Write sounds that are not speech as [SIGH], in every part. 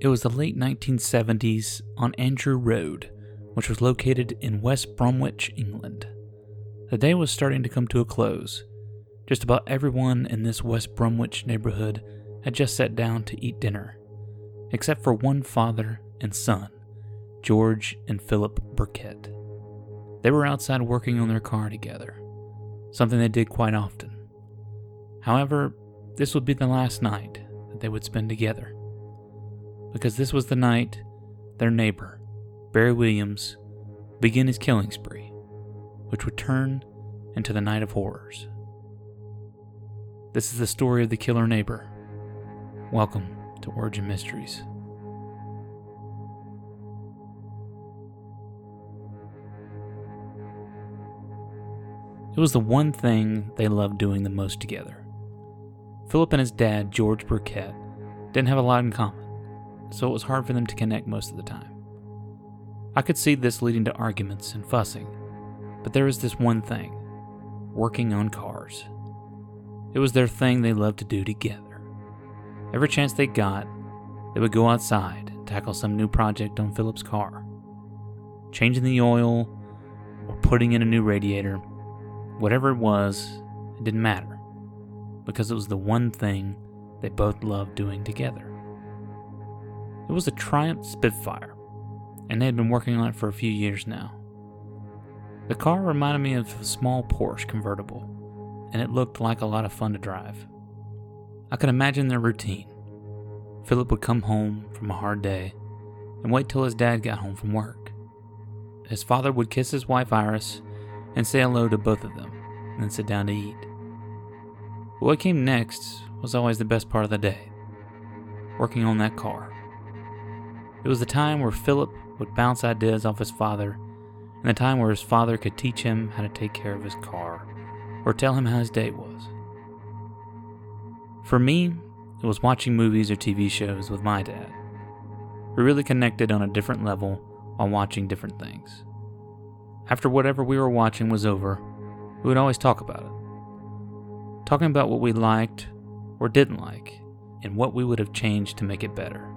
It was the late 1970s on Andrew Road, which was located in West Bromwich, England. The day was starting to come to a close. Just about everyone in this West Bromwich neighborhood had just sat down to eat dinner, except for one father and son, George and Philip Burkett. They were outside working on their car together, something they did quite often. However, this would be the last night that they would spend together because this was the night their neighbor, Barry Williams, began his killing spree, which would turn into the night of horrors. This is the story of the killer neighbor. Welcome to Origin Mysteries. It was the one thing they loved doing the most together. Philip and his dad, George Burkett, didn't have a lot in common so it was hard for them to connect most of the time. I could see this leading to arguments and fussing, but there was this one thing working on cars. It was their thing they loved to do together. Every chance they got, they would go outside and tackle some new project on Philip's car. Changing the oil or putting in a new radiator, whatever it was, it didn't matter because it was the one thing they both loved doing together. It was a Triumph Spitfire, and they had been working on it for a few years now. The car reminded me of a small Porsche convertible, and it looked like a lot of fun to drive. I could imagine their routine. Philip would come home from a hard day and wait till his dad got home from work. His father would kiss his wife Iris and say hello to both of them, and then sit down to eat. What came next was always the best part of the day working on that car. It was the time where Philip would bounce ideas off his father, and the time where his father could teach him how to take care of his car or tell him how his day was. For me, it was watching movies or TV shows with my dad. We really connected on a different level while watching different things. After whatever we were watching was over, we would always talk about it. Talking about what we liked or didn't like, and what we would have changed to make it better.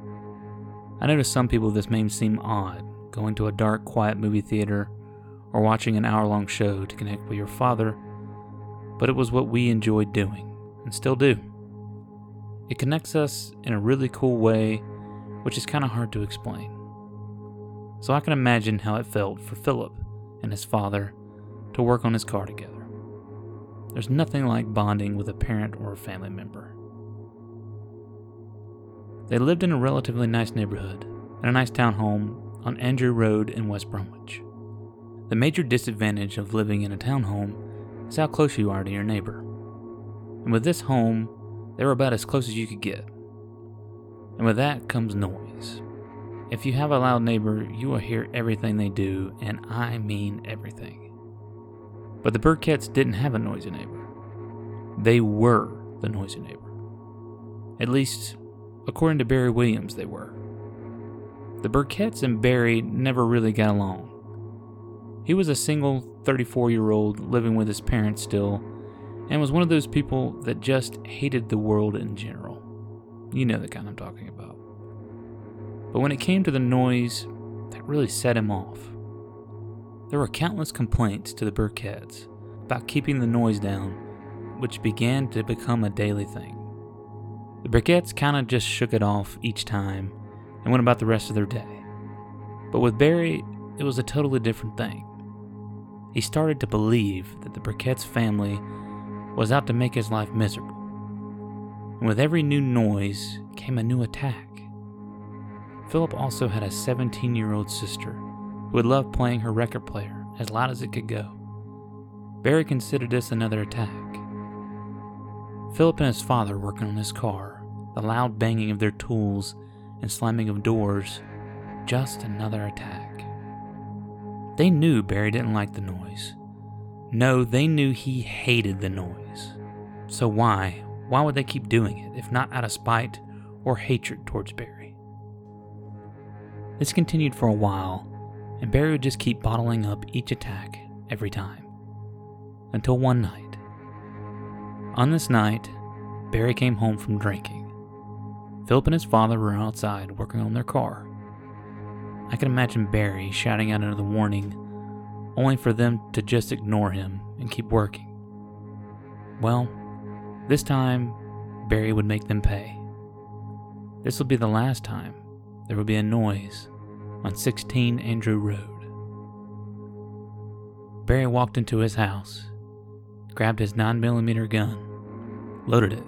I know to some people this may seem odd, going to a dark, quiet movie theater or watching an hour long show to connect with your father, but it was what we enjoyed doing, and still do. It connects us in a really cool way, which is kind of hard to explain. So I can imagine how it felt for Philip and his father to work on his car together. There's nothing like bonding with a parent or a family member. They lived in a relatively nice neighborhood, in a nice townhome on Andrew Road in West Bromwich. The major disadvantage of living in a townhome is how close you are to your neighbor. And with this home, they were about as close as you could get. And with that comes noise. If you have a loud neighbor, you will hear everything they do, and I mean everything. But the Burketts didn't have a noisy neighbor. They were the noisy neighbor. At least According to Barry Williams, they were. The Burketts and Barry never really got along. He was a single 34 year old living with his parents still, and was one of those people that just hated the world in general. You know the kind I'm talking about. But when it came to the noise, that really set him off. There were countless complaints to the Burketts about keeping the noise down, which began to become a daily thing. The Burketts kind of just shook it off each time and went about the rest of their day. But with Barry, it was a totally different thing. He started to believe that the Burketts family was out to make his life miserable. And with every new noise came a new attack. Philip also had a 17 year old sister who would love playing her record player as loud as it could go. Barry considered this another attack. Philip and his father working on his car, the loud banging of their tools and slamming of doors, just another attack. They knew Barry didn't like the noise. No, they knew he hated the noise. So why? Why would they keep doing it if not out of spite or hatred towards Barry? This continued for a while, and Barry would just keep bottling up each attack every time. Until one night, on this night, Barry came home from drinking. Philip and his father were outside working on their car. I can imagine Barry shouting out another warning, only for them to just ignore him and keep working. Well, this time, Barry would make them pay. This will be the last time there will be a noise on 16 Andrew Road. Barry walked into his house, grabbed his 9mm gun, loaded it,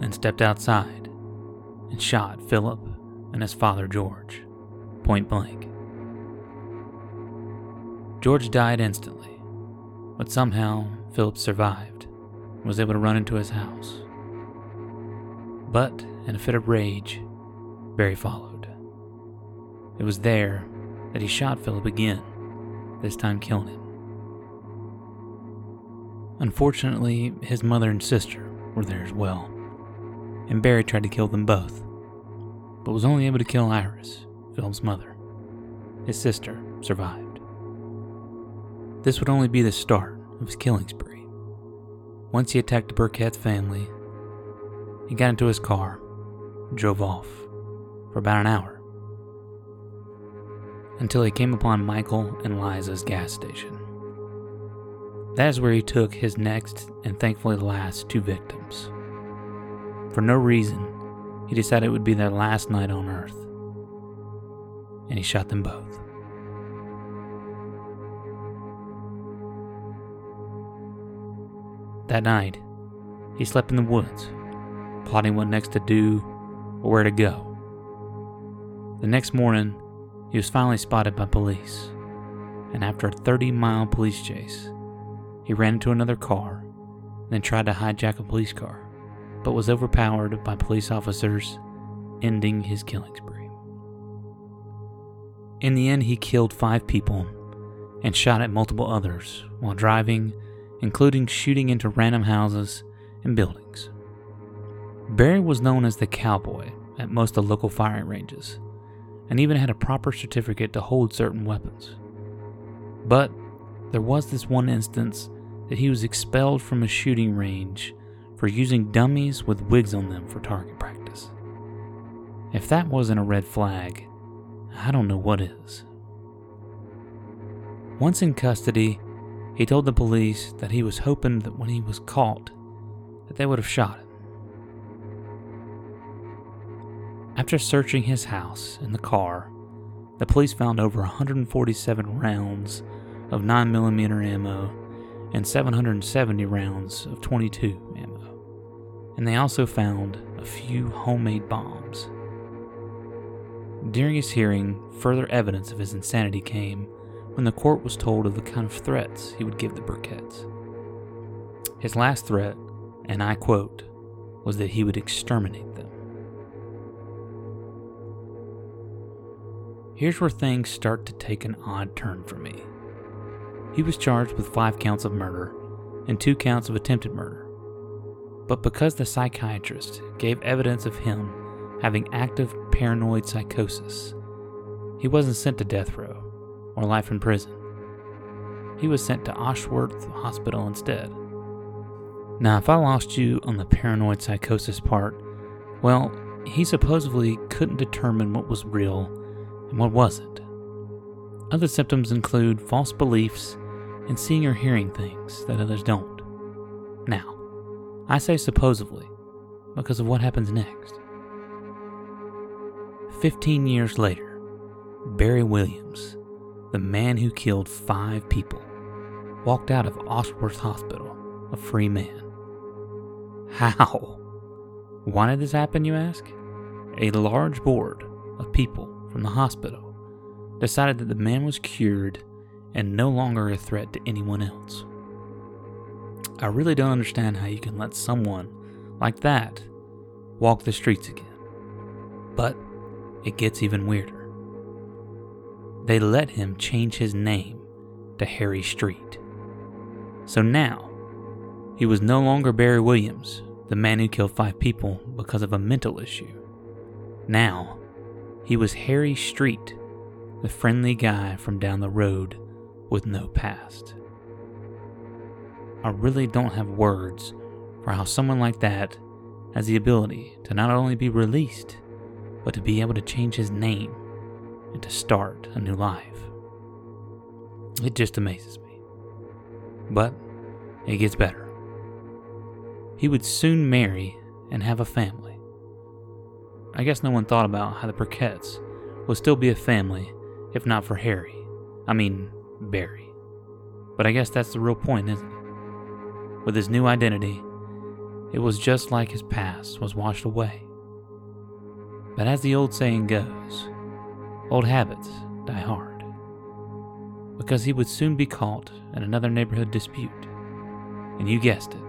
and stepped outside and shot Philip and his father George, point blank. George died instantly, but somehow Philip survived and was able to run into his house. But, in a fit of rage, Barry followed. It was there that he shot Philip again, this time killing him. Unfortunately, his mother and sister were there as well, and Barry tried to kill them both, but was only able to kill Iris, Philip's mother. His sister survived. This would only be the start of his killing spree. Once he attacked the Burkett family, he got into his car drove off for about an hour until he came upon Michael and Liza's gas station. That is where he took his next and thankfully last two victims. For no reason, he decided it would be their last night on Earth, and he shot them both. That night, he slept in the woods, plotting what next to do or where to go. The next morning, he was finally spotted by police, and after a 30 mile police chase, he ran into another car, and then tried to hijack a police car, but was overpowered by police officers, ending his killing spree. In the end, he killed five people and shot at multiple others while driving, including shooting into random houses and buildings. Barry was known as the cowboy at most of the local firing ranges, and even had a proper certificate to hold certain weapons. But there was this one instance that he was expelled from a shooting range for using dummies with wigs on them for target practice. If that wasn't a red flag, I don't know what is. Once in custody, he told the police that he was hoping that when he was caught, that they would have shot him. After searching his house and the car, the police found over 147 rounds of 9mm ammo and 770 rounds of 22 ammo. And they also found a few homemade bombs. During his hearing, further evidence of his insanity came when the court was told of the kind of threats he would give the Burketts. His last threat, and I quote, was that he would exterminate them. Here's where things start to take an odd turn for me. He was charged with five counts of murder and two counts of attempted murder. But because the psychiatrist gave evidence of him having active paranoid psychosis, he wasn't sent to death row or life in prison. He was sent to Ashworth Hospital instead. Now, if I lost you on the paranoid psychosis part, well, he supposedly couldn't determine what was real and what wasn't. Other symptoms include false beliefs and seeing or hearing things that others don't. Now, I say supposedly because of what happens next. Fifteen years later, Barry Williams, the man who killed five people, walked out of Ashworth Hospital a free man. How? Why did this happen, you ask? A large board of people from the hospital decided that the man was cured and no longer a threat to anyone else. I really don't understand how you can let someone like that walk the streets again. But it gets even weirder. They let him change his name to Harry Street. So now, he was no longer Barry Williams, the man who killed five people because of a mental issue. Now, he was Harry Street, the friendly guy from down the road with no past. I really don't have words for how someone like that has the ability to not only be released but to be able to change his name and to start a new life. It just amazes me. But it gets better. He would soon marry and have a family. I guess no one thought about how the Burketts would still be a family if not for Harry. I mean, Barry. But I guess that's the real point, isn't it? With his new identity, it was just like his past was washed away. But as the old saying goes, old habits die hard. Because he would soon be caught in another neighborhood dispute. And you guessed it,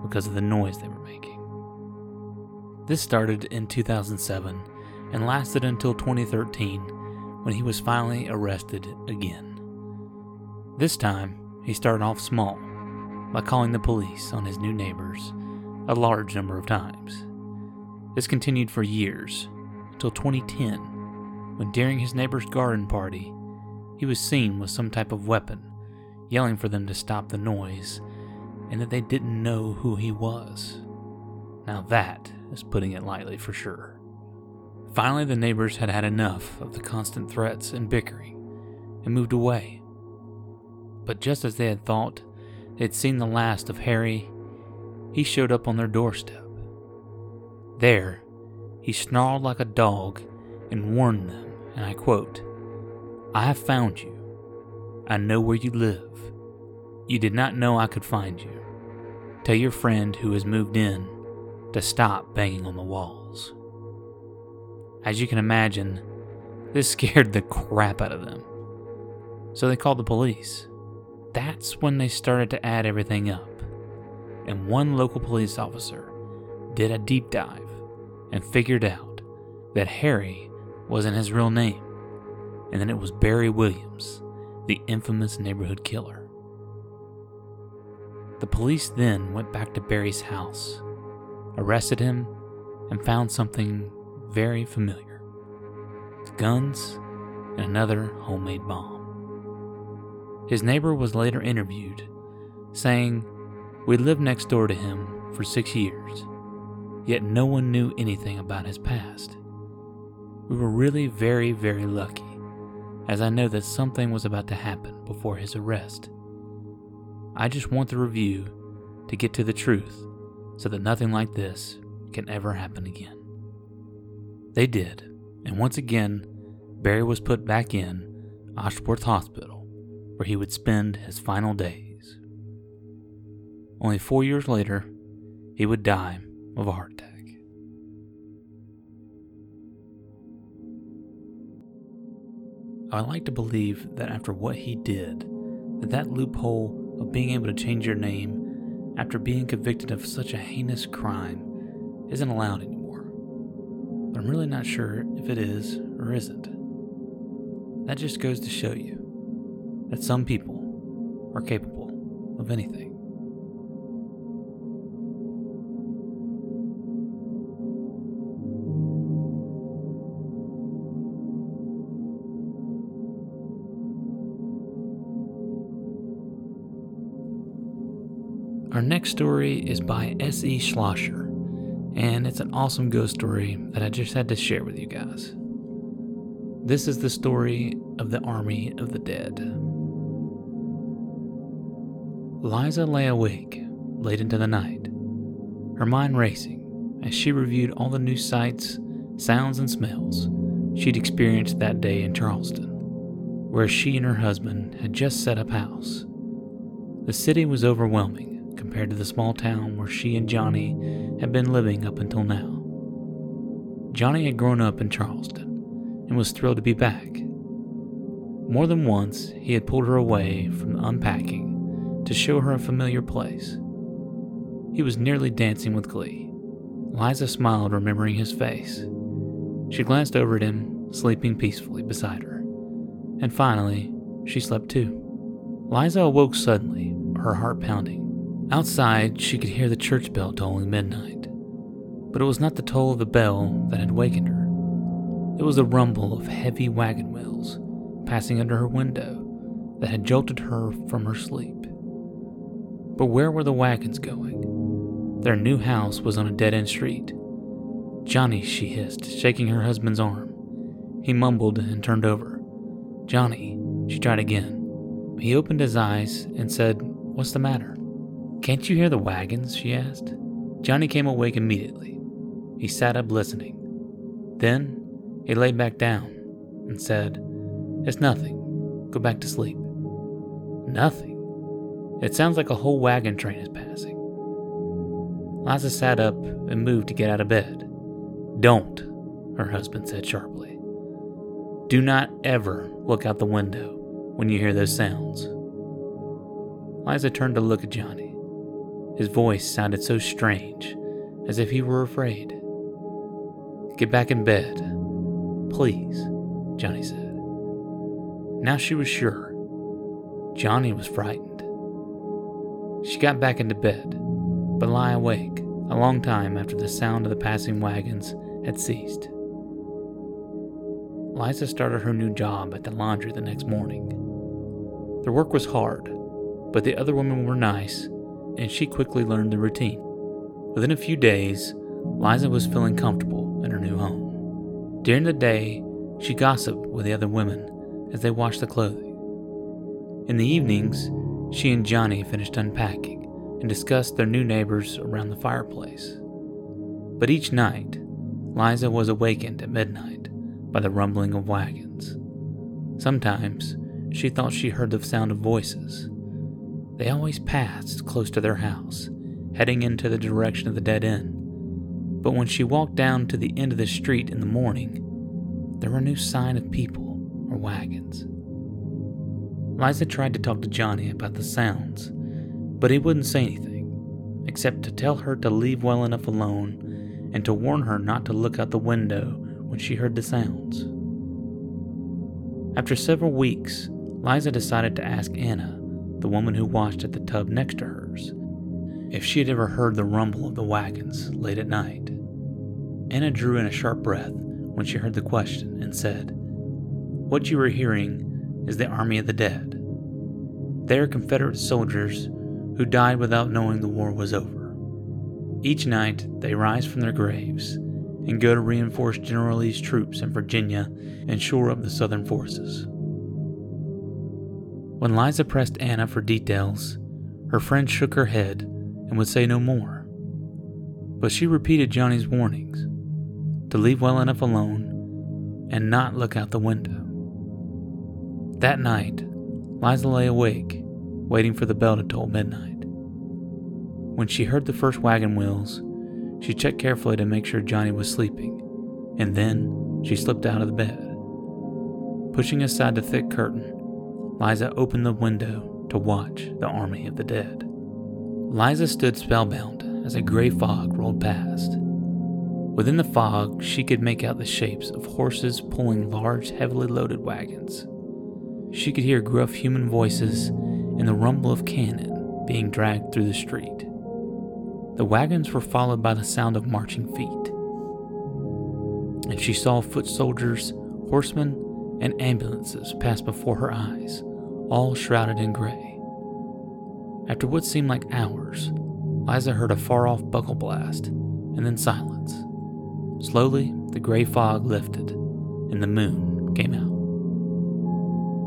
because of the noise they were making. This started in 2007 and lasted until 2013 when he was finally arrested again. This time, he started off small by calling the police on his new neighbors a large number of times. This continued for years until 2010 when during his neighbor's garden party, he was seen with some type of weapon, yelling for them to stop the noise and that they didn't know who he was. Now that is putting it lightly for sure. Finally, the neighbors had had enough of the constant threats and bickering and moved away. But just as they had thought had seen the last of Harry, he showed up on their doorstep. There, he snarled like a dog and warned them, and I quote, I have found you. I know where you live. You did not know I could find you. Tell your friend who has moved in to stop banging on the walls. As you can imagine, this [LAUGHS] scared the crap out of them. So they called the police. That's when they started to add everything up. And one local police officer did a deep dive and figured out that Harry wasn't his real name, and that it was Barry Williams, the infamous neighborhood killer. The police then went back to Barry's house, arrested him, and found something very familiar guns and another homemade bomb. His neighbor was later interviewed, saying, We lived next door to him for six years, yet no one knew anything about his past. We were really very, very lucky, as I know that something was about to happen before his arrest. I just want the review to get to the truth so that nothing like this can ever happen again. They did, and once again, Barry was put back in Ashworth Hospital, where he would spend his final days. Only four years later, he would die of a heart attack. I like to believe that after what he did, that that loophole of being able to change your name after being convicted of such a heinous crime isn't allowed anymore but I'm really not sure if it is or isn't. That just goes to show you that some people are capable of anything. Our next story is by S.E. Schlosser and it's an awesome ghost story that I just had to share with you guys. This is the story of the Army of the Dead. Liza lay awake late into the night, her mind racing as she reviewed all the new sights, sounds, and smells she'd experienced that day in Charleston, where she and her husband had just set up house. The city was overwhelming compared to the small town where she and Johnny had been living up until now. Johnny had grown up in Charleston and was thrilled to be back. More than once, he had pulled her away from the unpacking to show her a familiar place. He was nearly dancing with glee. Liza smiled, remembering his face. She glanced over at him, sleeping peacefully beside her. And finally, she slept too. Liza awoke suddenly, her heart pounding. Outside, she could hear the church bell tolling midnight, but it was not the toll of the bell that had wakened her. It was the rumble of heavy wagon wheels passing under her window that had jolted her from her sleep. But where were the wagons going? Their new house was on a dead end street. Johnny, she hissed, shaking her husband's arm. He mumbled and turned over. Johnny, she tried again. He opened his eyes and said, What's the matter? Can't you hear the wagons? she asked. Johnny came awake immediately. He sat up listening. Then he lay back down and said, It's nothing. Go back to sleep. Nothing. It sounds like a whole wagon train is passing. Liza sat up and moved to get out of bed. Don't, her husband said sharply. Do not ever look out the window when you hear those sounds. Liza turned to look at Johnny. His voice sounded so strange, as if he were afraid. Get back in bed. Please, Johnny said. Now she was sure. Johnny was frightened. She got back into bed, but lay awake a long time after the sound of the passing wagons had ceased. Liza started her new job at the laundry the next morning. The work was hard, but the other women were nice, and she quickly learned the routine. Within a few days, Liza was feeling comfortable in her new home. During the day, she gossiped with the other women as they washed the clothing. In the evenings, she and Johnny finished unpacking and discussed their new neighbors around the fireplace. But each night, Liza was awakened at midnight by the rumbling of wagons. Sometimes she thought she heard the sound of voices. They always passed close to their house, heading into the direction of the dead end. But when she walked down to the end of the street in the morning, there were no sign of people or wagons. Liza tried to talk to Johnny about the sounds, but he wouldn't say anything, except to tell her to leave well enough alone and to warn her not to look out the window when she heard the sounds. After several weeks, Liza decided to ask Anna, the woman who washed at the tub next to hers, if she had ever heard the rumble of the wagons late at night. Anna drew in a sharp breath when she heard the question and said, What you are hearing is the army of the dead. They are Confederate soldiers who died without knowing the war was over. Each night, they rise from their graves and go to reinforce General Lee's troops in Virginia and shore up the Southern forces. When Liza pressed Anna for details, her friend shook her head and would say no more. But she repeated Johnny's warnings to leave well enough alone and not look out the window. That night, Liza lay awake, waiting for the bell to toll midnight. When she heard the first wagon wheels, she checked carefully to make sure Johnny was sleeping, and then she slipped out of the bed. Pushing aside the thick curtain, Liza opened the window to watch the army of the dead. Liza stood spellbound as a gray fog rolled past. Within the fog, she could make out the shapes of horses pulling large, heavily loaded wagons. She could hear gruff human voices and the rumble of cannon being dragged through the street. The wagons were followed by the sound of marching feet. And she saw foot soldiers, horsemen, and ambulances pass before her eyes, all shrouded in gray. After what seemed like hours, Liza heard a far off bugle blast and then silence. Slowly, the gray fog lifted and the moon came out.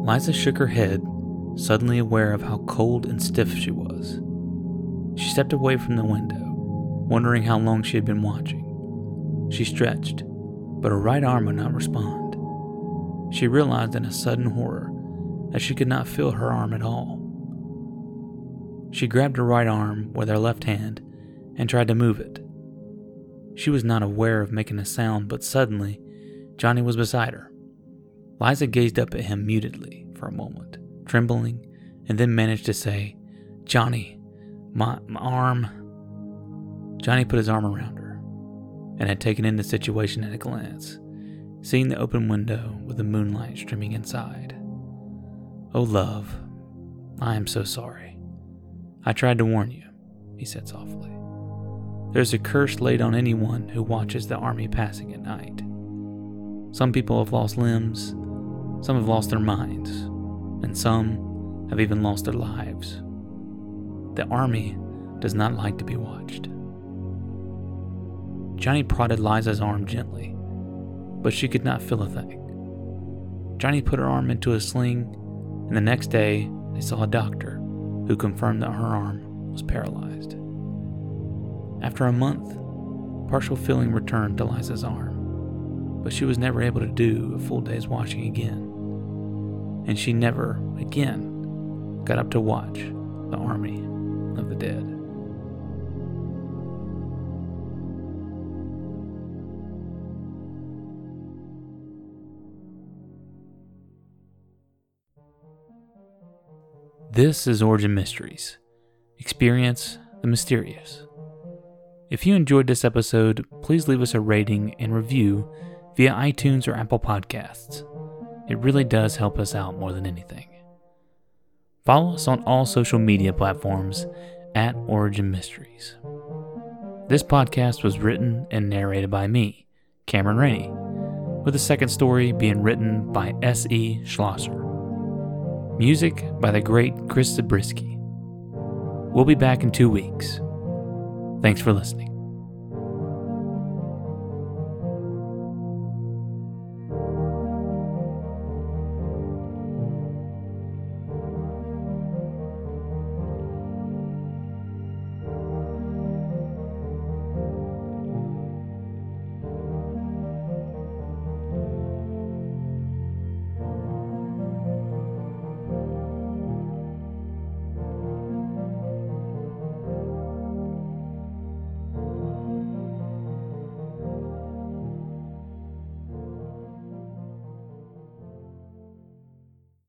Liza shook her head, suddenly aware of how cold and stiff she was. She stepped away from the window, wondering how long she had been watching. She stretched, but her right arm would not respond. She realized in a sudden horror that she could not feel her arm at all. She grabbed her right arm with her left hand and tried to move it. She was not aware of making a sound, but suddenly, Johnny was beside her. Liza gazed up at him mutedly for a moment, trembling, and then managed to say, Johnny, my, my arm. Johnny put his arm around her and had taken in the situation at a glance seeing the open window with the moonlight streaming inside. Oh, love, I am so sorry. I tried to warn you, he said softly. There's a curse laid on anyone who watches the army passing at night. Some people have lost limbs, some have lost their minds, and some have even lost their lives. The army does not like to be watched. Johnny prodded Liza's arm gently, but she could not feel a thing. Johnny put her arm into a sling, and the next day they saw a doctor who confirmed that her arm was paralyzed. After a month, partial feeling returned to Liza's arm, but she was never able to do a full day's washing again. And she never, again, got up to watch the army of the dead. This is Origin Mysteries. Experience the mysterious. If you enjoyed this episode, please leave us a rating and review via iTunes or Apple Podcasts. It really does help us out more than anything. Follow us on all social media platforms at Origin Mysteries. This podcast was written and narrated by me, Cameron Rainey, with the second story being written by S.E. Schlosser. Music by the great Chris Zabriskie. We'll be back in two weeks. Thanks for listening.